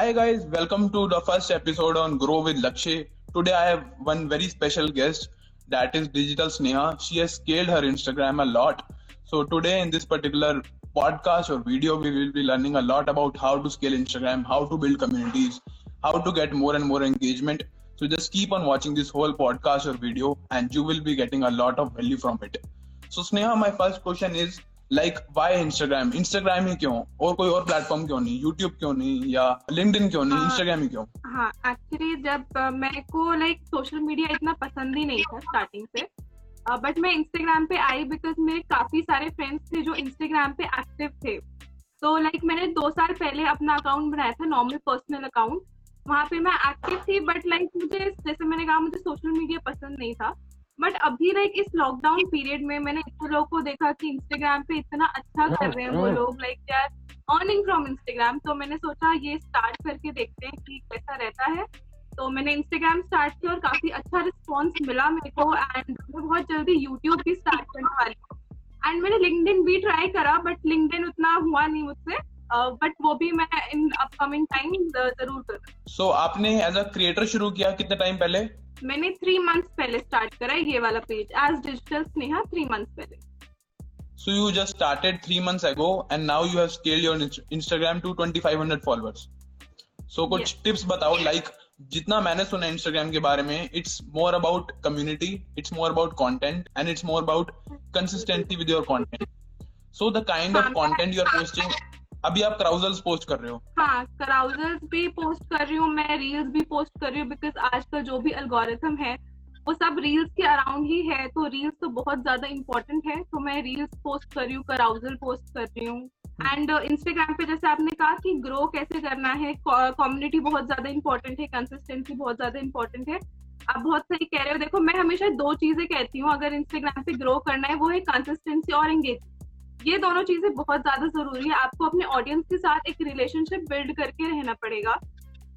Hi guys, welcome to the first episode on Grow with Lakshay. Today I have one very special guest that is Digital Sneha. She has scaled her Instagram a lot. So today in this particular podcast or video we will be learning a lot about how to scale Instagram, how to build communities, how to get more and more engagement. So just keep on watching this whole podcast or video and you will be getting a lot of value from it. So Sneha, my first question is like why Instagram Instagram ही क्यों? और कोई और platform क्यों नहीं? YouTube क्यों नहीं? या LinkedIn क्यों नहीं? इंस्टाग्राम हाँ। ही क्यों? हाँ एक्चुअली जब uh, मेरे को लाइक सोशल मीडिया इतना पसंद ही नहीं था स्टार्टिंग से बट मैं इंस्टाग्राम पे आई बिकॉज़ मेरे काफ़ी सारे फ्रेंड्स थे जो इंस्टाग्राम पे एक्टिव थे। तो लाइक मैंने दो साल पहले अपना अकाउंट बनाया था नॉर्मल पर्सनल अकाउंट वहाँ पे मैं एक्टिव थी बट लाइक मुझे जैसे मैंने कहा मुझे सोशल मीडिया पसंद नहीं था। बट अभी लाइक इस लॉकडाउन पीरियड में मैंने इतने लोग को देखा कि इंस्टाग्राम पे इतना अच्छा कर रहे हैं वो लोग like are earning from Instagram तो मैंने सोचा ये स्टार्ट करके देखते हैं कि कैसा रहता है। तो मैंने इंस्टाग्राम स्टार्ट किया और काफ़ी अच्छा रिस्पॉन्स मिला मेरे को एंड मैं बहुत जल्दी यूट्यूब भी स्टार्ट करने वाली हूँ। एंड मैंने लिंकडिन भी ट्राई करा बट लिंकडिन उतना हुआ नहीं मुझसे। बट वो भी मैं इन अपकमिंग टाइम ज़रूर कर सो आपने एज अ क्रिएटर शुरू किया कितने टाइम पहले? मैंने थ्री मंथ्स पहले स्टार्ट करा ये वाला page as digital Sneha three months पहले। So you just started three months ago, and now you have scaled your Instagram to 2,500 followers. So कुछ yes. tips बताओ like जितना मैंने सुना इंस्टाग्राम के बारे में it's more about community it's more about content and it's more about consistency with your content so the kind of content you are posting अभी आप क्राउजल्स पोस्ट कर रहे हो। हाँ क्राउजल्स भी पोस्ट कर रही हूँ मैं रील्स भी पोस्ट कर रही हूँ बिकॉज़ आज आजकल जो भी अल्गोरिथम है वो सब रील्स के अराउंड ही है तो रील्स तो बहुत ज़्यादा इम्पोर्टेंट है तो मैं रील्स पोस्ट कर रही हूँ क्राउजल पोस्ट कर रही हूँ। एंड इंस्टाग्राम uh, पे जैसे आपने कहा कि ग्रो कैसे करना है कम्युनिटी बहुत ज़्यादा इंपॉर्टेंट है कंसिस्टेंसी बहुत ज़्यादा इंपॉर्टेंट है। आप बहुत सही कह रहे हो देखो मैं हमेशा दो चीज़ें कहती हूँ अगर इंस्टाग्राम पे ग्रो करना है वो है कंसिस्टेंसी और एंगेजमेंट ये दोनों चीज़ें बहुत ज़्यादा ज़रूरी है। आपको अपने ऑडियंस के साथ एक रिलेशनशिप बिल्ड करके रहना पड़ेगा।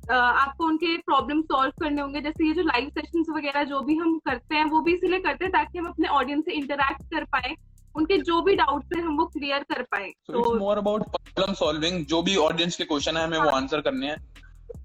Uh, आपको उनके प्रॉब्लम सॉल्व करने होंगे। जैसे ये जो लाइव सेशंस वगैरह जो भी हम करते हैं वो भी इसलिए करते हैं ताकि हम अपने ऑडियंस से इंटरेक्ट कर पाए उनके जो भी डाउट्स है हम वो क्लियर कर पाए। तो मोर अबाउट प्रॉब्लम सॉल्विंग जो भी ऑडियंस के क्वेश्चन है हमें हाँ. वो आंसर करने हैं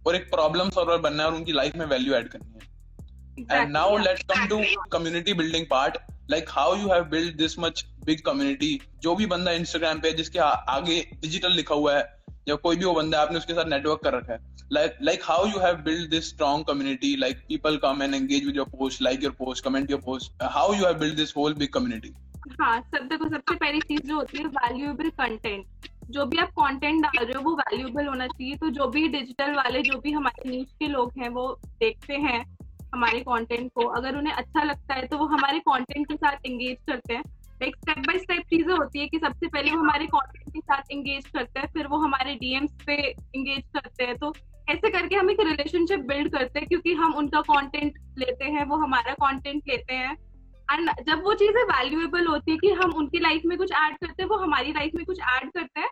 और एक प्रॉब्लम सॉल्वर बनना है और उनकी लाइफ में वैल्यू एड करनी है। And now let's come to community building part like how you have build this much big community जो भी बंदा इंस्टाग्राम पे जिसके आगे डिजिटल लिखा हुआ है, या कोई भी वो बंदा आपने उसके साथ नेटवर्क कर रखा है। Like like how you have built this strong community? Like, people come and engage with your post, like your post, comment your post. How you have built this whole big community? हाँ सब देखो, सबसे पहली चीज़ जो होती है valuable content जो भी आप कंटेंट डाल रहे हो, वो वैल्यूएबल होना चाहिए। तो जो भी डिजिटल वाले, जो भी हमारे नीच के लोग हैं, वो देखते हैं। हमारे कंटेंट को, अगर उन्हें अच्छा लगता है तो वो हमारे कंटेंट के साथ एंगेज करते हैं। एक स्टेप बाय स्टेप चीज़ें होती है कि सबसे पहले वो हमारे कंटेंट के साथ एंगेज करते हैं, फिर वो हमारे डीएम्स पे एंगेज करते हैं। तो ऐसे करके हम एक रिलेशनशिप बिल्ड करते हैं, क्योंकि हम उनका कंटेंट लेते हैं, वो हमारा कंटेंट लेते हैं। एंड जब वो चीज़ें वैल्यूएबल होती है कि हम उनकी लाइफ में कुछ ऐड करते हैं, वो हमारी लाइफ में कुछ ऐड करते हैं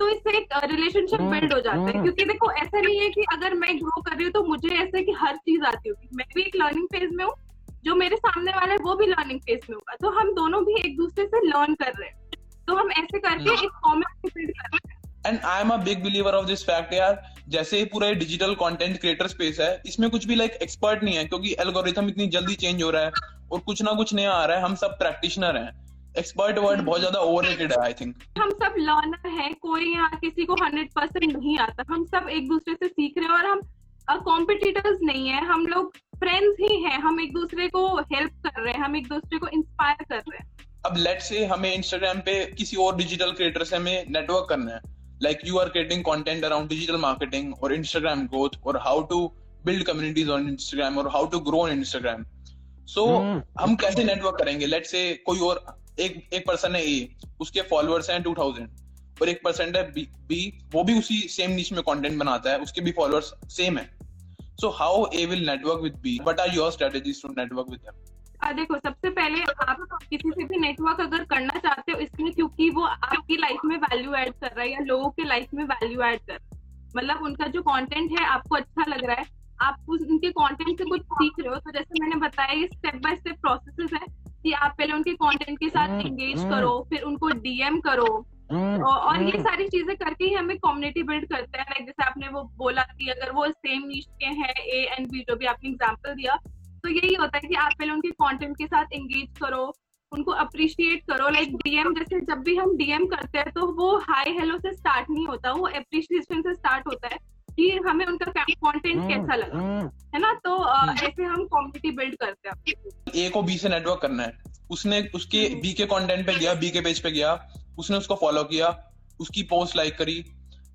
तो इससे एक रिलेशनशिप बिल्ड हो जाता है क्योंकि देखो ऐसा नहीं है कि अगर मैं ग्रो कर रही हूँ तो मुझे ऐसे कि हर चीज़ आती होगी। मैं भी एक लर्निंग फ़ेज़ में हूँ जो मेरे सामने वाला है वो भी लर्निंग फ़ेज़ में होगा। तो हम दोनों भी एक दूसरे से लर्न कर रहे हैं। तो हम ऐसे करके एक कॉमन बिल्ड कर रहे हैं। And I am a big believer of this fact यार। जैसे पूरा डिजिटल कंटेंट क्रिएटर स्पेस है इसमें कुछ भी लाइक like, एक्सपर्ट नहीं है क्योंकि एल्गोरिथम इतनी जल्दी चेंज हो रहा है और कुछ ना कुछ नया आ रहा है हम सब प्रैक्टिशनर हैं। एक्सपर्ट वर्ड बहुत ज़्यादा ओवररेटेड है आई थिंक हम सब लर्नर हैं कोई यहाँ किसी को हंड्रेड परसेंट नहीं आता। हम सब एक दूसरे से सीख रहे हैं और हम कॉम्पिटिटर्स नहीं है। हम लोग फ्रेंड्स ही हैं। हम एक दूसरे को हेल्प कर रहे हैं। हम एक दूसरे को इंस्पायर कर रहे हैं। अब लेट से हमें इंस्टाग्राम पे किसी और डिजिटल क्रिएटर से हमें नेटवर्क करना है। Like you are creating content around digital marketing और इंस्टाग्राम ग्रोथ और how to build communities on Instagram और how to grow on Instagram so हम कैसे नेटवर्क करेंगे? लेट से कोई और एक एक पर्सन है ए उसके फॉलोअर्स हैं टू थाउज़ेंड और एक पर्सन है बी बी वो भी उसी सेम नीच में कंटेंट बनाता है उसके भी फॉलोअर्स सेम है So how A will network with B? What are your strategies to network with them? आ, देखो सबसे पहले आप किसी से भी नेटवर्क अगर करना चाहते हो इसमें क्योंकि वो आपकी लाइफ में वैल्यू ऐड कर रहा है या लोगों के लाइफ में वैल्यू ऐड कर मतलब उनका जो कंटेंट है आपको अच्छा लग रहा है आप उनके कंटेंट से कुछ सीख रहे हो तो जैसे मैंने बताया ये स्टेप बाय स्टेप प्रोसेस है कि आप पहले उनके कंटेंट के साथ एंगेज हम्म, हम्म। करो फिर उनको डीएम करो। और ये सारी चीज़ें करके ही हमें कम्युनिटी बिल्ड करते हैं। लाइक जैसे आपने वो बोला कि अगर वो सेम नीच के हैं ए एंड बी जो भी आपने एग्ज़ाम्पल दिया तो यही होता है कि आप पहले उनके कंटेंट के साथ एंगेज करो उनको अप्रिशिएट करो। लाइक डीएम जैसे जब भी हम डीएम करते हैं तो वो हाई हेलो से स्टार्ट नहीं होता वो अप्रिशिएशन से स्टार्ट होता है। कि हमें उनका कंटेंट कैसा लगा? है ना? तो ऐसे हम कम्युनिटी बिल्ड करते हैं ए को बी से नेटवर्क करना है। उसने उसके बी के कंटेंट पे गया बी के पेज पे गया उसने उसको फॉलो किया उसकी पोस्ट लाइक करी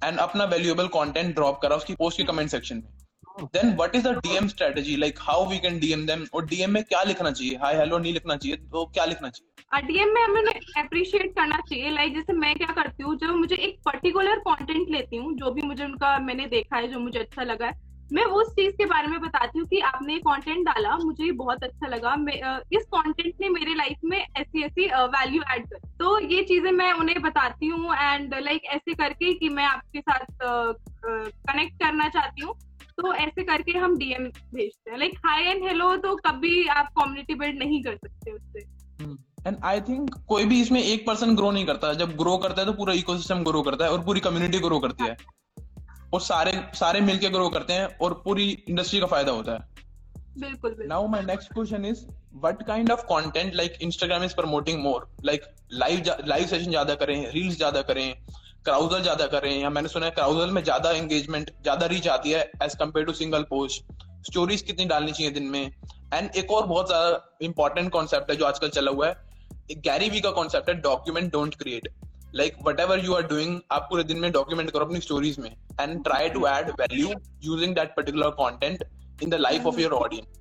एंड अपना वैल्यूएबल कंटेंट ड्रॉप करा उसकी पोस्ट के कमेंट सेक्शन में। Then what is the DM strategy like how we can DM them और डीएम में क्या लिखना चाहिए? हाय हेलो नहीं लिखना चाहिए तो क्या लिखना चाहिए? डीएम में हमें अप्रिशिएट करना चाहिए। लाइक जैसे मैं क्या करती हूँ जब मुझे एक पर्टिकुलर कंटेंट लेती हूँ जो भी मुझे उनका मैंने देखा है जो मुझे अच्छा लगा है मैं उस चीज़ के बारे में बताती हूँ कि आपने कंटेंट डाला मुझे बहुत अच्छा लगा। मैं, इस कंटेंट ने मेरे लाइफ में ऐसी ऐसी वैल्यू ऐड कर। तो ये चीज़ें मैं उन्हें बताती हूँ एंड लाइक ऐसे करके कि मैं आपके साथ कनेक्ट करना चाहती हूँ। तो ऐसे करके हम डीएम भेजते हैं। लाइक हाई एंड हेलो तो कभी आप कम्युनिटी बिल्ड नहीं कर सकते उससे। एंड आई थिंक कोई भी इसमें एक पर्सन ग्रो नहीं करता। जब ग्रो करता है तो पूरा इकोसिस्टम ग्रो करता है और पूरी कम्युनिटी ग्रो करती है। और सारे सारे मिलके ग्रो करते हैं और पूरी इंडस्ट्री का फ़ायदा होता है। बिल्कुल now my next question is what kind of content like Instagram is promoting more like live live session ज़्यादा करें रील्स ज़्यादा करें क्राउजल ज़्यादा कर रहे हैं, या मैंने सुना है क्राउजल में ज़्यादा एंगेजमेंट ज़्यादा रीच आती है as compare to single post stories कितनी डालनी चाहिए दिन में? एंड एक और बहुत ज़्यादा इंपॉर्टेंट कॉन्सेप्ट है जो आजकल चला हुआ है गैरी वी का कॉन्सेप्ट है document don't create like whatever you are doing आप पूरे दिन में डॉक्यूमेंट करो अपनी स्टोरीज में and try to add value using that particular content in the life of your audience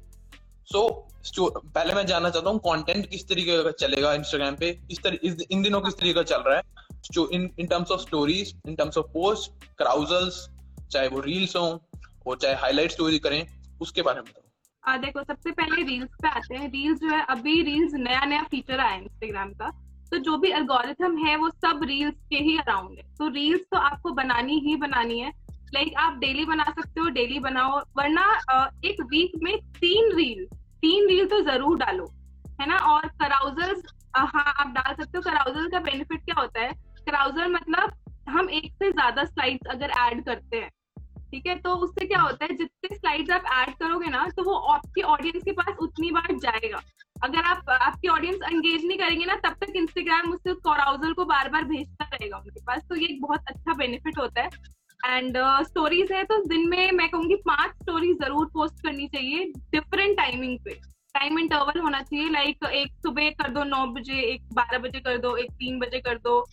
so so, पहले मैं जानना चाहता हूँ कंटेंट किस तरीके का चलेगा इंस्टाग्राम पे? इस तरह इन दिनों किस तरीके का चल रहा है? In in terms of stories in terms of post carousels चाहे वो रील्स हो और चाहे हाईलाइट स्टोरी करें उसके बारे में आ, देखो सबसे पहले रील्स पे आते हैं। रील्स जो है अभी रील्स नया नया फीचर आया है इंस्टाग्राम का। तो जो भी एल्गोरिथम है वो सब रील्स के ही अराउंड है। तो रील्स तो आपको बनानी ही बनानी है। लाइक आप डेली बना सकते हो डेली बनाओ। वरना एक वीक में तीन रील तीन रील तो ज़रूर डालो है ना? और कराउजल हाँ आप डाल सकते हो। कराउजल का बेनिफिट क्या होता है? कराउजल मतलब हम एक से ज़्यादा स्लाइड्स अगर ऐड करते हैं ठीक है? तो उससे क्या होता है? जितने स्लाइड्स आप ऐड करोगे ना तो वो आपकी ऑडियंस के पास उतनी बार जाएगा। अगर आप आपकी ऑडियंस एंगेज नहीं करेंगे ना तब तक इंस्टाग्राम उससे कॉराउजल को बार बार भेजता रहेगा उनके पास। तो ये एक बहुत अच्छा बेनिफिट होता है। एंड स्टोरीज uh, है तो दिन में मैं कहूँगी पाँच स्टोरी ज़रूर पोस्ट करनी चाहिए डिफरेंट टाइमिंग पे। टाइम इंटरवल होना चाहिए लाइक एक सुबह कर दो नौ बजे एक बारह बजे कर दो एक तीन बजे कर दो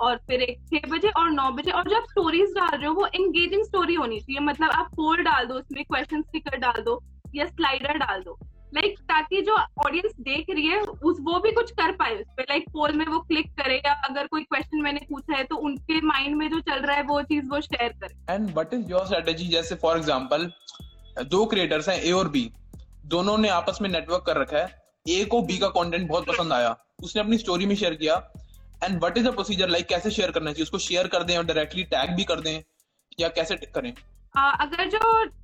और फिर एक छह बजे और नौ बजे। और जब स्टोरीज डाल रहे हो वो एंगेजिंग स्टोरी होनी चाहिए। मतलब आप पोल डाल दो उसमें क्वेश्चन स्टिकर डाल दो या स्लाइडर डाल दो। लाइक like, ताकि जो ऑडियंस देख रही है उस वो भी कुछ कर पाए उस पर लाइक पोल में वो क्लिक करे या अगर कोई क्वेश्चन मैंने पूछा है तो उनके माइंड में जो चल रहा है वो चीज़ वो शेयर करे। And what is your strategy जैसे फॉर एग्जांपल दो क्रिएटर्स हैं ए और बी दोनों ने आपस में नेटवर्क कर रखा है। ए को बी का कंटेंट बहुत पसंद आया। उसने अपनी स्टोरी में शेयर किया। And what is the procedure like कैसे शेयर करना चाहिए? उसको शेयर कर दें और डायरेक्टली टैग भी कर दें या कैसे करें? अगर जो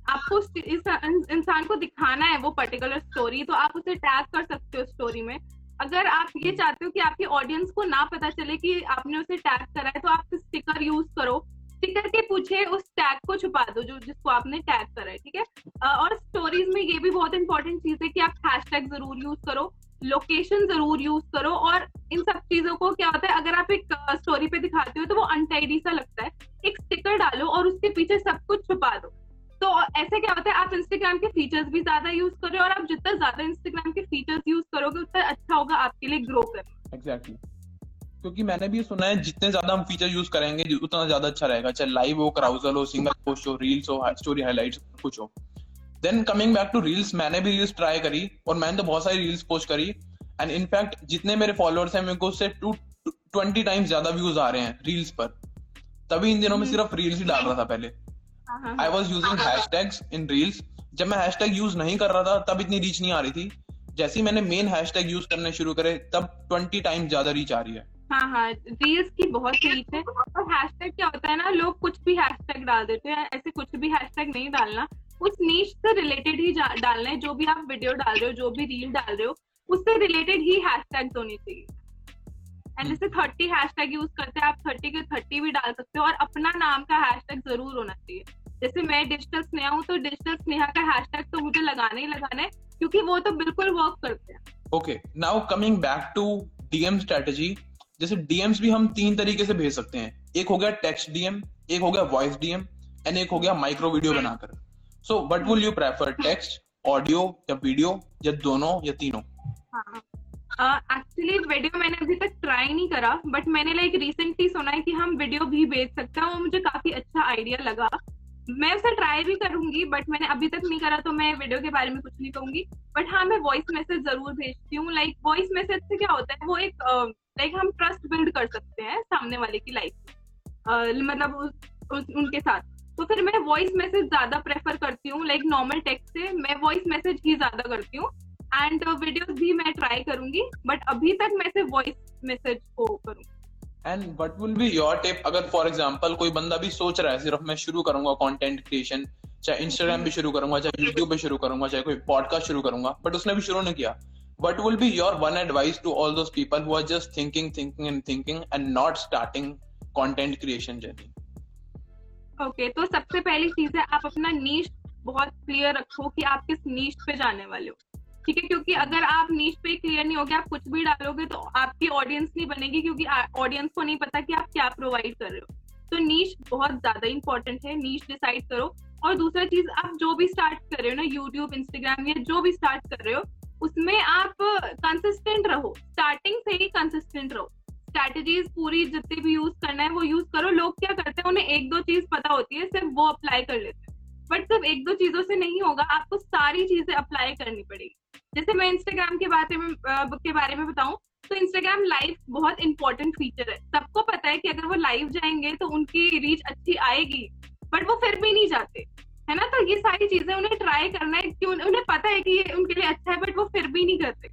आपको इस इंसान को दिखाना है वो पर्टिकुलर स्टोरी तो आप उसे टैग कर सकते हो स्टोरी में। अगर आप ये चाहते हो कि आपकी ऑडियंस को ना पता चले कि आपने उसे टैग करा है तो आप स्टिकर यूज़ करो। स्टिकर के पूछे उस टैग को छुपा दो जो, जिसको आपने टैग करा है, ठीक है? और स्टोरीज में ये भी बहुत इंपॉर्टेंट चीज़ है कि आप हैशटैग ज़रूर यूज़ करो लोकेशन ज़रूर यूज़ करो और इन सब चीज़ों को क्या होता है, अगर आप एक स्टोरी पे दिखाते हो तो वो अनटाइडी सा लगता है, एक स्टिकर डालो और उसके पीछे सब कुछ छुपा दो। तो ऐसे क्या होता है, आप इंस्टाग्राम के फीचर्स भी ज़्यादा यूज़ करो और आप जितना ज़्यादा इंस्टाग्राम के फीचर्स यूज़ करोगे, उतना अच्छा होगा आपके लिए ग्रो कर एग्जैक्टली क्योंकि मैंने भी सुना है जितने ज़्यादा हम फीचर यूज़ करेंगे उतना ज़्यादा अच्छा रहेगा। चाहे लाइव हो क्राउजल हो सिंगल पोस्ट हो रील्स हो स्टोरी हाईलाइट कुछ हो। Then coming back to reels मैंने भी रील्स ट्राई करी और मैंने तो बहुत सारी रील्स पोस्ट करी। एंड इनफैक्ट जितने मेरे फॉलोअर्स हैं मेरे को उससे टू ट्वेंटी टाइम्स ज़्यादा व्यूज़ आ रहे हैं रील्स पर। तभी इन दिनों में सिर्फ़ रील्स ही डाल रहा था पहले। I was using hash in reels जब मैं हैश टैग यूज़ नहीं कर रहा था तब इतनी रीच नहीं आ रही थी। जैसे ही मैंने मेन हैश टैग यूज़ करने शुरू करे तब ट्वेंटी टाइम्स ज़्यादा रीच आ रही है। हाँ हाँ रील्स की बहुत रीच है। और हैशटैग क्या होता है ना, लोग कुछ भी हैशटैग डाल देते हैं, ऐसे कुछ भी हैशटैग नहीं डालना। उस नीच से रिलेटेड ही डालना है, जो भी आप वीडियो डाल रहे हो, जो भी रील डाल रहे हो, उससे रिलेटेड ही हैशटैग्स होनी चाहिए। एंड जैसे थर्टी हैशटैग यूज़ करते हैं, आप थर्टी के थर्टी भी डाल सकते हो, और अपना नाम का हैशटैग ज़रूर होना चाहिए। जैसे मैं डिजिटल स्नेहा हूँ तो डिजिटल स्नेहा का हैशटैग तो मुझे लगाना ही लगाना है, क्योंकि वो तो बिल्कुल वर्क करते हैं। Okay now coming back to DM strategy जैसे डीएम्स भी हम तीन तरीके से भेज सकते हैं। एक हो गया टेक्स्ट डीएम एक हो गया वॉइस डीएम एंड एक हो गया माइक्रो वीडियो हम्म। बनाकर। So what will you prefer text audio या वीडियो या दोनों या तीनों? एक्चुअली uh, वीडियो मैंने अभी तक ट्राई नहीं करा बट मैंने लाइक रिसेंटली सुना है कि हम वीडियो भी भेज सकते हैं वो मुझे काफ़ी अच्छा आइडिया लगा। मैं उसे ट्राई भी करूँगी बट मैंने अभी तक नहीं करा तो मैं वीडियो के बारे में कुछ नहीं कहूँगी। बट हाँ मैं वॉइस मैसेज ज़रूर भेजती हूँ। लाइक वॉइस मैसेज से क्या होता है वो एक लाइक हम ट्रस्ट बिल्ड कर सकते हैं सामने वाले की लाइफ में। मतलब उस, उस, उनके साथ। तो फिर मैं वॉइस मैसेज ज़्यादा प्रेफर करती हूँ। लाइक नॉर्मल टेक्स्ट से मैं वॉइस मैसेज ही ज़्यादा करती हूँ। एंड वीडियोस uh, भी मैं ट्राई करूँगी बट अभी तक मैं सिर्फ़ वॉइस मैसेज को करूँगी। And what will be your tip अगर फॉर एग्ज़ाम्पल कोई बंदा भी सोच रहा है सिर्फ़ मैं शुरू करूँगा कॉन्टेंट क्रिएशन चाहे इंस्टाग्राम पे शुरू करूँगा चाहे यूट्यूब पे शुरू करूँगा चाहे कोई पॉडकास्ट शुरू करूँगा बट उसने भी शुरू नहीं किया what will be your one advice to all those people who are just thinking thinking and thinking and not starting content creation journey okay तो सबसे पहली चीज़ है, आप अपना नीच बहुत क्लियर रखो कि आप किस नीच पे जाने वाले हो। ठीक है? क्योंकि अगर आप नीच पे क्लियर नहीं होगे, आप कुछ भी डालोगे तो आपकी ऑडियंस नहीं बनेगी क्योंकि ऑडियंस को नहीं पता कि आप क्या प्रोवाइड कर रहे हो। तो नीच बहुत ज़्यादा इंपॉर्टेंट है नीच डिसाइड करो। और दूसरा चीज़, आप जो भी स्टार्ट कर रहे हो ना यूट्यूब इंस्टाग्राम या जो भी स्टार्ट कर रहे हो उसमें आप कंसिस्टेंट रहो। स्टार्टिंग से ही कंसिस्टेंट रहो। स्ट्रैटेजीज पूरी जितनी भी यूज़ करना है, वो यूज़ करो। लोग क्या करते हैं, उन्हें एक दो चीज़ पता होती है, सिर्फ़ वो अप्लाई कर लेते हैं। बट सिर्फ़ एक दो चीज़ों से नहीं होगा, आपको सारी चीज़ें अप्लाई करनी पड़ेगी। जैसे मैं इंस्टाग्राम के बारे में के बारे में बताऊँ तो इंस्टाग्राम लाइव बहुत इंपॉर्टेंट फीचर है। सबको पता है कि अगर वो लाइव जाएँगे तो उनकी रीच अच्छी आएगी। बट वो फिर भी नहीं जाते। सारी चीज़ें उन्हें ट्राई करना है कि उन्हें पता है कि ये उनके लिए अच्छा है बट वो फिर भी नहीं करते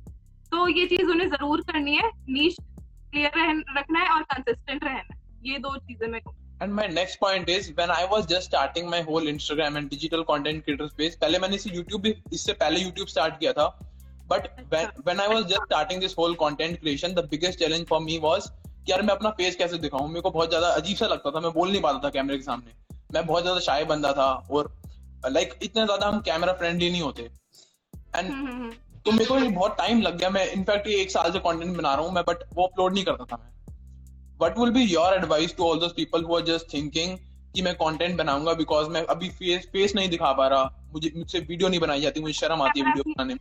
तो ये चीज़ उन्हें ज़रूर करनी है नीच क्लियर रखना है और कंसिस्टेंट रहना है ये दो चीज़ें मैं And my next point is when I was just starting my whole Instagram and digital content creator space, पहले मैंने इसे YouTube भी इससे पहले YouTube start किया था. But when when I was just starting this whole content creation, the biggest challenge for me was कि यार मैं अपना फेस कैसे दिखाऊँ मेरे को बहुत ज़्यादा अजीब सा लगता था मैं बोल नहीं पाता था कैमरे के सामने मैं बहुत ज़्यादा शाय बंदा था और लाइक like, इतने ज़्यादा हम कैमरा फ्रेंडली नहीं होते। And hmm, hmm, hmm. तो मेरे को बहुत टाइम लग गया। मैं इनफैक्ट ये एक साल से कंटेंट बना रहा हूँ मैं बट वो अपलोड नहीं करता था मैं। What will be your advice to all those people who are just thinking कि मैं कंटेंट बनाऊँगा बिकॉज़ मैं अभी फेस फेस नहीं दिखा पा रहा। मुझे मुझसे वीडियो नहीं बनाई जाती मुझे शर्म आती है वीडियो बनाने में।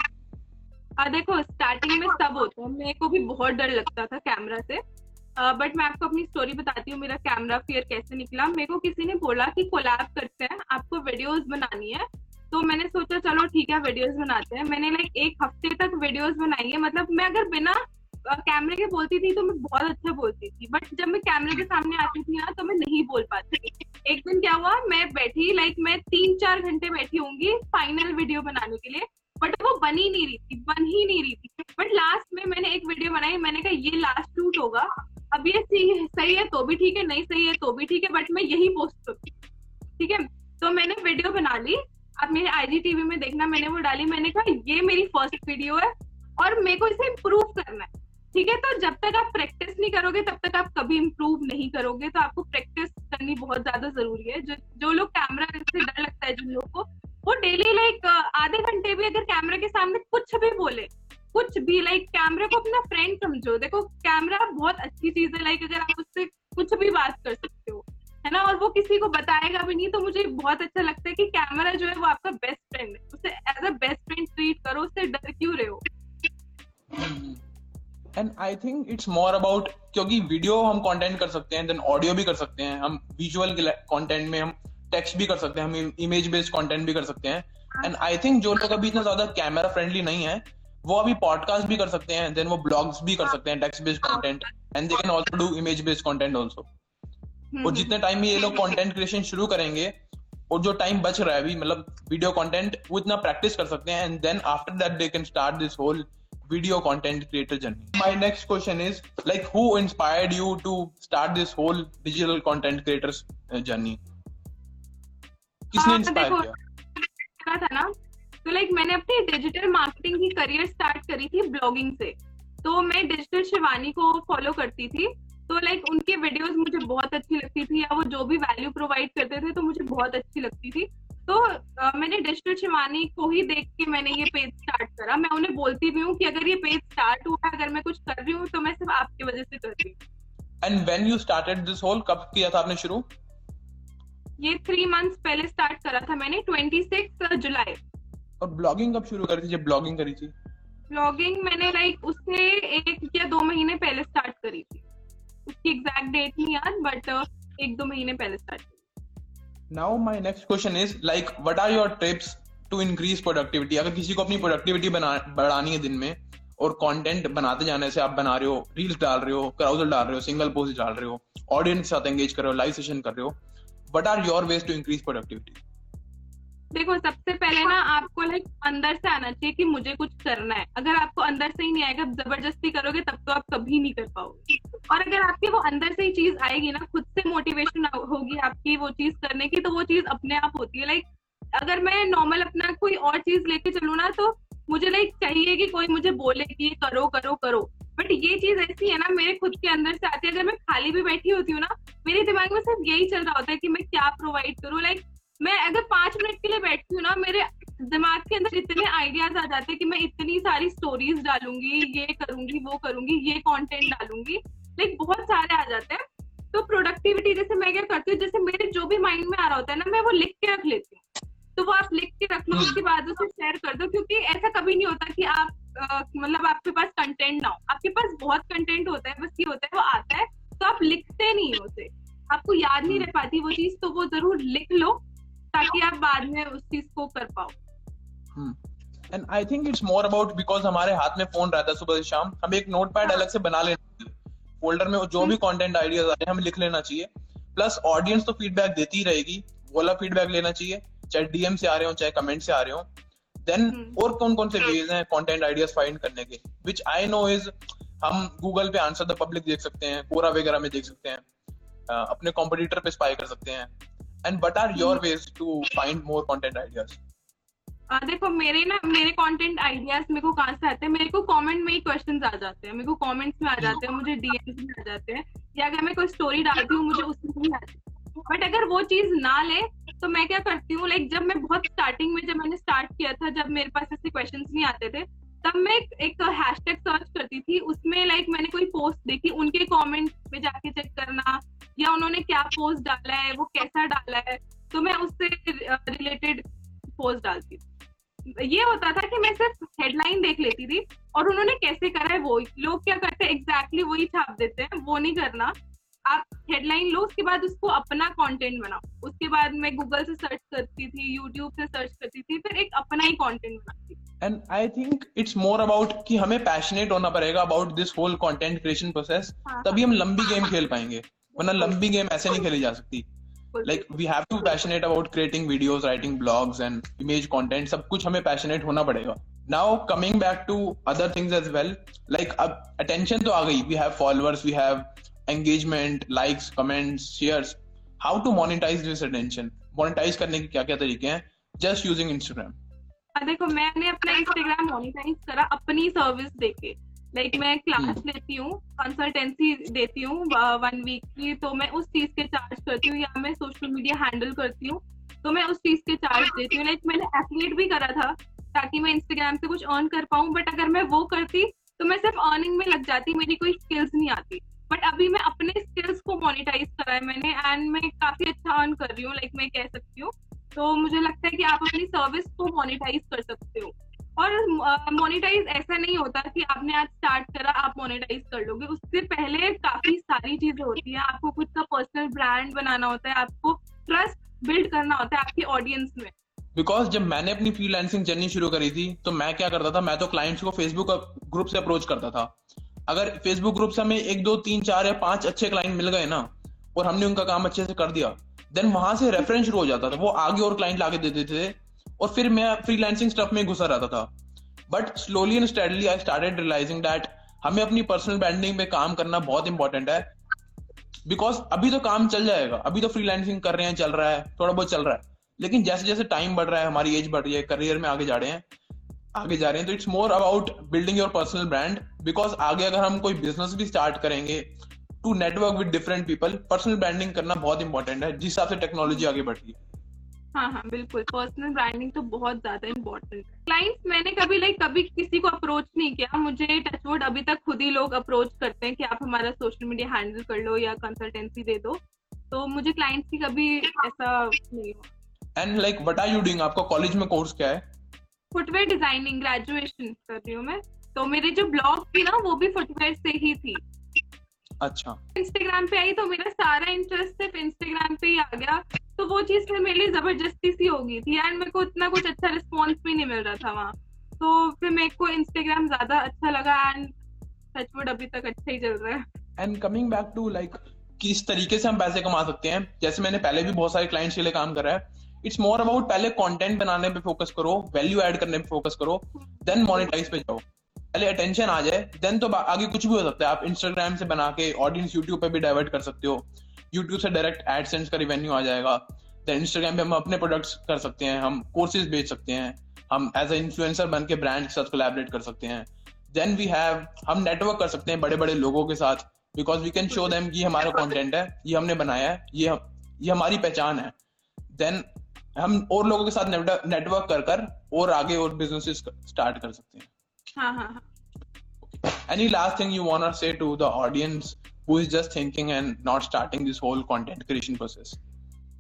आ, देखो स्टार्टिंग में सब होता है। मेरे को भी बहुत डर लगता था कैमरा से। बट मैं आपको अपनी स्टोरी बताती हूँ, मेरा कैमरा फियर कैसे निकला। मेरे को किसी ने बोला कि कोलैब करते हैं, आपको वीडियोस बनानी है। तो मैंने सोचा, चलो ठीक है वीडियोस बनाते हैं। मैंने लाइक एक हफ़्ते तक वीडियोस बनाई है। मतलब मैं अगर बिना कैमरे के बोलती थी तो मैं बहुत अच्छा बोलती थी। बट जब मैं कैमरे के सामने आती थी ना तो मैं नहीं बोल पाती एक दिन क्या हुआ, मैं बैठी लाइक मैं तीन चार घंटे बैठी होंगी फाइनल वीडियो बनाने के लिए। बट वो बन नहीं रही थी, बन ही नहीं रही थी। बट लास्ट में मैंने एक वीडियो बनाई, मैंने कहा, ये लास्ट शूट होगा। अब ये सही है तो भी ठीक है, नहीं सही है तो भी ठीक है बट मैं यही पोस्ट करूँ ठीक है? तो मैंने वीडियो बना ली। अब मेरे आई टीवी में देखना मैंने वो डाली। मैंने कहा, ये मेरी फ़र्स्ट वीडियो है और मेरे को इसे इम्प्रूव करना है। ठीक है? तो जब तक आप प्रैक्टिस नहीं करोगे, तब तक आप कभी इम्प्रूव नहीं करोगे। तो आपको प्रैक्टिस करनी बहुत ज़्यादा ज़रूरी है। जो जो लोग कैमरा से डर लगता है जिन लोगों को वो डेली लाइक आधे घंटे भी अगर कैमरा के सामने कुछ भी बोले, कुछ भी लाइक कैमरे को अपना फ्रेंड समझो। देखो कैमरा बहुत अच्छी चीज़ है लाइक अगर आप उससे कुछ भी बात कर सकते हो, है ना? और वो किसी को बताएगा भी नहीं तो मुझे बहुत अच्छा लगता है कि कैमरा जो है वो आपका बेस्ट फ्रेंड है। उसे as a best friend treat करो, उससे डर क्यों रहे हो। And I think it's more about क्योंकि वीडियो हम कंटेंट कर सकते हैं देन ऑडियो भी कर सकते हैं। हम विजुअल कंटेंट में हम टेक्स्ट भी कर सकते हैं हम इमेज बेस्ड कंटेंट भी कर सकते हैं. एंड आई थिंक जो लोग अभी इतना ज़्यादा कैमरा फ्रेंडली नहीं है वो अभी पॉडकास्ट भी कर सकते हैं देन वो ब्लॉग्स भी कर सकते हैं text based content and they can also do image based content also और जितने टाइम में ये लोग कंटेंट क्रिएशन शुरू करेंगे और जो टाइम बच रहा है अभी मतलब वीडियो कंटेंट वो इतना प्रैक्टिस कर सकते हैं and then after that they can start this whole video content creator journey. My next question is like who inspired you to start this whole digital content creators uh, journey? किसने inspire हाँ, किया? था ना? तो like मैंने अपनी digital marketing की career start करी थी ब्लॉगिंग से। तो मैं डिजिटल शिवानी को फॉलो करती थी। तो लाइक उनके वीडियोस मुझे बहुत अच्छी लगती थी या वो जो भी वैल्यू प्रोवाइड करते थे तो मुझे बहुत अच्छी लगती थी। तो uh, मैंने डिजिटल शिवानी को ही देख के मैंने ये पेज स्टार्ट करा। मैं उन्हें बोलती भी हूँ कि अगर ये पेज स्टार्ट हुआ है अगर मैं कुछ कर रही हूँ तो मैं सिर्फ़ आपकी वजह से कर रही हूँ। And when you started this whole कब किया था आपने शुरू? ये थ्री मंथ्स पहले स्टार्ट करा था मैंने ट्वेंटी सिक्स जुलाई और ब्लॉगिंग कब शुरू करी थी जब ब्लॉगिंग करी थी? ब्लॉगिंग मैंने लाइक उससे एक या दो महीने पहले स्टार्ट करी थी। उसकी एग्जैक्ट डेट नहीं याद बट एक दो महीने पहले start now my next question is like what are your tips to increase productivity अगर किसी को अपनी प्रोडक्टिविटी बढ़ानी है दिन में और कंटेंट बनाते जाने से आप बना रहे हो रील्स डाल रहे हो क्राउजल डाल रहे हो सिंगल पोस्ट डाल रहे हो ऑडियंस के साथ एंगेज कर रहे हो लाइव सेशन कर रहे हो what are your ways to increase productivity देखो, सबसे पहले ना आपको लाइक अंदर से आना चाहिए कि मुझे कुछ करना है। अगर आपको अंदर से ही नहीं आएगा ज़बरदस्ती करोगे, तब तो आप कभी नहीं कर पाओगे। और अगर आपके वो अंदर से ही चीज़ आएगी ना, खुद से मोटिवेशन होगी आपकी वो चीज़ करने की तो वो चीज़ अपने आप होती है। लाइक अगर मैं नॉर्मल अपना कोई और चीज़ लेके चलू ना तो मुझे लाइक चाहिए कि कोई मुझे बोले कि करो करो करो। बट ये चीज़ ऐसी है ना, मेरे खुद के अंदर से आती है। अगर मैं खाली भी बैठी होती हूँ ना, मेरे दिमाग में सिर्फ़ यही चल रहा होता है कि मैं क्या प्रोवाइड करूँ। लाइक मैं अगर पाँच मिनट के लिए बैठती हूँ ना, मेरे दिमाग के अंदर इतने आइडियाज़ आ जाते हैं कि मैं इतनी सारी स्टोरीज डालूँगी, ये करूँगी, वो करूँगी, ये कंटेंट डालूँगी। लाइक बहुत सारे आ जाते हैं। तो प्रोडक्टिविटी जैसे मैं क्या करती हूँ, जैसे मेरे जो भी माइंड में आ रहा होता है ना, मैं वो लिख के रख लेती हूँ। तो वो आप लिख के रख लो, उसके बाद उसे शेयर कर दो, क्योंकि ऐसा कभी नहीं होता कि आप मतलब आपके पास कंटेंट ना हो। आपके पास बहुत कंटेंट होता है बस ये होता है वो आता है तो आप लिखते नहीं हो उसे। आपको याद नहीं रह पाती वो चीज़ तो वो ज़रूर लिख लो ताकि आप बाद में उस चीज़ को कर पाओ। And I think it's more about because हमारे हाथ में फ़ोन रहता है सुबह से शाम हम एक नोट पैड अलग से बना लेना फोल्डर में जो भी कंटेंट आइडियाज़ आ रहे हैं हमें लिख लेना चाहिए। प्लस ऑडियंस तो फीडबैक देती ही रहेगी वाला फीडबैक लेना चाहिए। चाहे डीएम से आ रहे हो चाहे कमेंट से आ रहे हो। Then hmm. और कौन कौन से वेज हैं कंटेंट आइडियाज़ फाइंड करने के? विच आई नो इज़ हम गूगल पे आंसर द पब्लिक देख सकते हैं कोरा वगैरह में देख सकते हैं uh, अपने कॉम्पिटिटर पे स्पाई कर सकते हैं। And what are your ways to find more content ideas? आ, देखो मेरे ना मेरे कंटेंट आइडियाज़ मेरे को कहाँ से आते हैं? मेरे को कमेंट में ही क्वेश्चंस आ जाते हैं। मेरे को कमेंट्स में आ जाते हैं मुझे डीएम्स में आ जाते हैं। या अगर मैं कोई स्टोरी डालती हूँ मुझे उसमें भी आते हैं। बट अगर वो चीज़ ना ले तो मैं क्या करती हूँ लाइक जब मैं बहुत स्टार्टिंग में जब मैंने स्टार्ट किया था, जब मेरे पास ऐसे क्वेश्चंस नहीं आते थे, तब मैं एक हैशटैग सर्च करती थी। उसमें लाइक मैंने कोई पोस्ट देखी, उनके कमेंट पे जाके चेक करना, या उन्होंने क्या पोस्ट डाला है, वो कैसा डाला है तो मैं उससे रिलेटेड पोस्ट डालती ये होता था कि मैं सिर्फ़ हेडलाइन देख लेती थी, और उन्होंने कैसे करा है, वो लोग क्या करते हैं एग्जैक्टली वही छाप देते हैं, वो नहीं करना। आप हेडलाइन लो उसके बाद उसको अपना कंटेंट बनाओ। उसके बाद मैं गूगल से सर्च करती थी यूट्यूब से सर्च करती थी फिर एक अपना ही कंटेंट बनाती and I think it's more about कि हमें पैशनेट होना पड़ेगा about this whole content creation process तभी हम लंबी गेम खेल पाएँगे वरना लंबी गेम ऐसे नहीं खेली जा सकती। Like we have to passionate about creating videos writing blogs and image content सब कुछ हमें पैशनेट होना पड़ेगा। Now coming back to other things as well like अब अटेंशन तो आ गई। We have followers we have engagement likes comments shares how to monetize this attention monetize करने के क्या क्या तरीके हैं? जस्ट यूजिंग इंस्टाग्राम देखो मैंने अपना इंस्टाग्राम मोनिटाइज करा अपनी सर्विस देके। लाइक मैं क्लास हम्म। लेती हूँ कंसल्टेंसी देती हूँ वन वीक की तो मैं उस चीज़ के चार्ज करती हूँ या मैं सोशल मीडिया हैंडल करती हूँ तो मैं उस चीज़ के चार्ज देती हूँ। लाइक मैंने एफिलेट भी करा था ताकि मैं इंस्टाग्राम से कुछ अर्न कर पाऊँ बट अगर मैं वो करती तो मैं सिर्फ़ अर्निंग में लग जाती मेरी कोई स्किल्स नहीं आती। बट अभी मैं अपने स्किल्स को मोनिटाइज करा है मैंने एंड मैं काफ़ी अच्छा अर्न कर रही हूँ लाइक मैं कह सकती हूँ। तो मुझे लगता है कि आप अपनी सर्विस को मोनिटाइज कर सकते हो। और मोनिटाइज ऐसा नहीं होता कि आपने आज स्टार्ट करा, आप मोनिटाइज कर लोगे। उससे पहले काफ़ी सारी चीज़ें होती है। आपको खुद का पर्सनल ब्रांड बनाना होता है, आपको ट्रस्ट बिल्ड करना होता है आपकी ऑडियंस में। बिकॉज़ जब मैंने अपनी फ्रीलांसिंग जर्नी शुरू करी थी तो मैं क्या करता था? मैं तो क्लाइंट्स को फेसबुक ग्रुप से अप्रोच करता था। अगर फेसबुक ग्रुप से हमें एक, दो, तीन, चार या पाँच अच्छे क्लाइंट मिल गए ना, और हमने उनका काम अच्छे से कर दिया देन वहाँ से रेफरेंस शुरू हो जाता था। वो आगे और क्लाइंट लाके देते थे, और फिर मैं फ्रीलांसिंग स्टफ़ में घुसा रहता था। But slowly and steadily I started realizing that हमें अपनी पर्सनल ब्रांडिंग पे काम करना बहुत इंपॉर्टेंट है। बिकॉज़ अभी तो काम चल जाएगा, अभी तो फ्रीलांसिंग कर रहे हैं, चल रहा है, थोड़ा बहुत चल रहा है। लेकिन जैसे जैसे टाइम बढ़ रहा है, हमारी एज बढ़ रही है करियर में आगे जा रहे हैं आगे जा रहे हैं। तो it's more about building your personal brand because आगे अगर हम कोई बिज़नेस भी स्टार्ट करेंगे to network with different people personal branding करना बहुत इंपॉर्टेंट है जिस हिसाब से टेक्नोलॉजी आगे बढ़ रही है। हाँ हाँ बिल्कुल। पर्सनल ब्रांडिंग तो बहुत ज़्यादा इम्पोर्टेंट है। क्लाइंट्स मैंने कभी लाइक कभी किसी को अप्रोच नहीं किया। मुझे टचवुड अभी तक खुद ही लोग अप्रोच करते हैं कि आप हमारा सोशल मीडिया हैंडल कर लो या कंसल्टेंसी दे दो। तो मुझे क्लाइंट्स की कभी ऐसा नहीं हुआ। And like what are you doing आपका कॉलेज में कोर्स क्या है? फुटवेयर डिज़ाइनिंग ग्रेजुएशन कर रही हूँ मैं। तो मेरे जो ब्लॉग थी ना वो भी फुटवेयर से ही थी। अच्छा। इंस्टाग्राम पे आई तो मेरा सारा इंटरेस्ट सिर्फ़ इंस्टाग्राम पे ही आ गया। तो वो चीज़ फिर मेरे लिए ज़बरदस्ती सी हो गई थी। एंड मेरे को इतना कुछ अच्छा रिस्पॉन्स भी नहीं मिल रहा था वहाँ। तो फिर मेरे को इंस्टाग्राम ज़्यादा अच्छा लगा एंड टचवुड अभी तक अच्छा ही चल रहा है। And coming back to like किस तरीके से हम पैसे कमा सकते हैं? जैसे मैंने पहले भी बहुत सारे क्लाइंट्स के लिए काम करा है। इट्स मोर अबाउट पहले कंटेंट बनाने पे फोकस करो वैल्यू ऐड करने पे फोकस करो देन मोनेटाइज पे जाओ। पहले अटेंशन आ जाए देन तो आगे कुछ भी हो सकता है। आप इंस्टाग्राम से बना के ऑडियंस यूट्यूब पे भी डाइवर्ट कर सकते हो। यूट्यूब से डायरेक्ट एडसेंस का रिवेन्यू आ जाएगा। देन इंस्टाग्राम पे हम अपने प्रोडक्ट्स कर सकते हैं हम कोर्सेज बेच सकते हैं। हम एज ए इन्फ्लुएंसर बन के ब्रांड के साथ कोलैबोरेट कर सकते हैं। देन वी हैव हम नेटवर्क कर सकते हैं बड़े बड़े लोगों के साथ because we can show them कि हमारा कंटेंट है ये हमने बनाया है ये हम, ये हमारी पहचान है। देन हम और लोगों के साथ नेटवर्क कर कर और आगे और बिज़नेस स्टार्ट कर सकते हैं। हाँ हाँ हाँ। Any last thing you want to say to the audience who is just thinking and not starting this whole content creation process?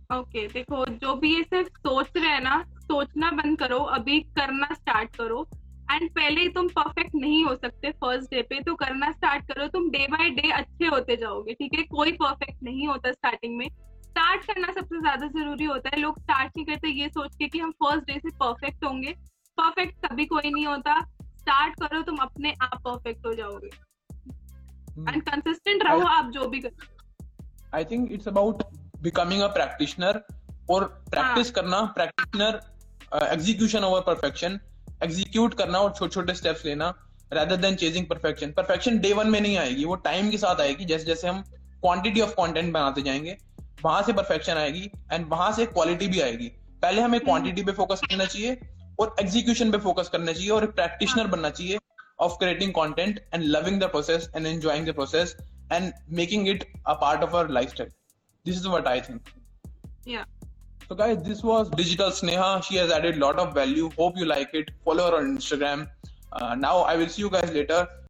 Okay okay, देखो जो भी ये सिर्फ़ सोच रहे हैं ना सोचना बंद करो अभी करना स्टार्ट करो। एंड पहले तुम परफेक्ट नहीं हो सकते फ़र्स्ट डे पे तो करना स्टार्ट करो। तुम डे बाय डे अच्छे होते जाओगे ठीक है? कोई परफेक्ट नहीं होता स्टार्टिंग में। स्टार्ट करना सबसे ज़्यादा ज़रूरी होता है। लोग स्टार्ट नहीं करते ये सोच के कि हम फ़र्स्ट डे से परफेक्ट होंगे। परफेक्ट कभी कोई नहीं होता। स्टार्ट करो तुम अपने आप परफेक्ट हो जाओगे। एंड कंसिस्टेंट रहो I- आप जो भी करो i think it's about becoming a practitioner और प्रैक्टिस करना practitioner execution over perfection execute करना और छोटे छोटे स्टेप्स लेना rather than chasing perfection. Perfection day one में नहीं आएगी वो टाइम के साथ आएगी। जैसे जैसे हम क्वांटिटी ऑफ़ कंटेंट बनाते जाएँगे वहाँ से परफेक्शन आएगी एंड वहाँ से क्वालिटी भी आएगी पहले हमें क्वांटिटी पे फोकस करना चाहिए और एग्जीक्यूशन पे फोकस करना चाहिए और प्रैक्टिशनर बनना चाहिए of creating content and loving the process and enjoying the process and making it a part of our lifestyle this is what I think So guys, this was Digital Sneha. She has added lot of value. Hope you like it. Follow her on Instagram. Uh, now, I will see you guys later.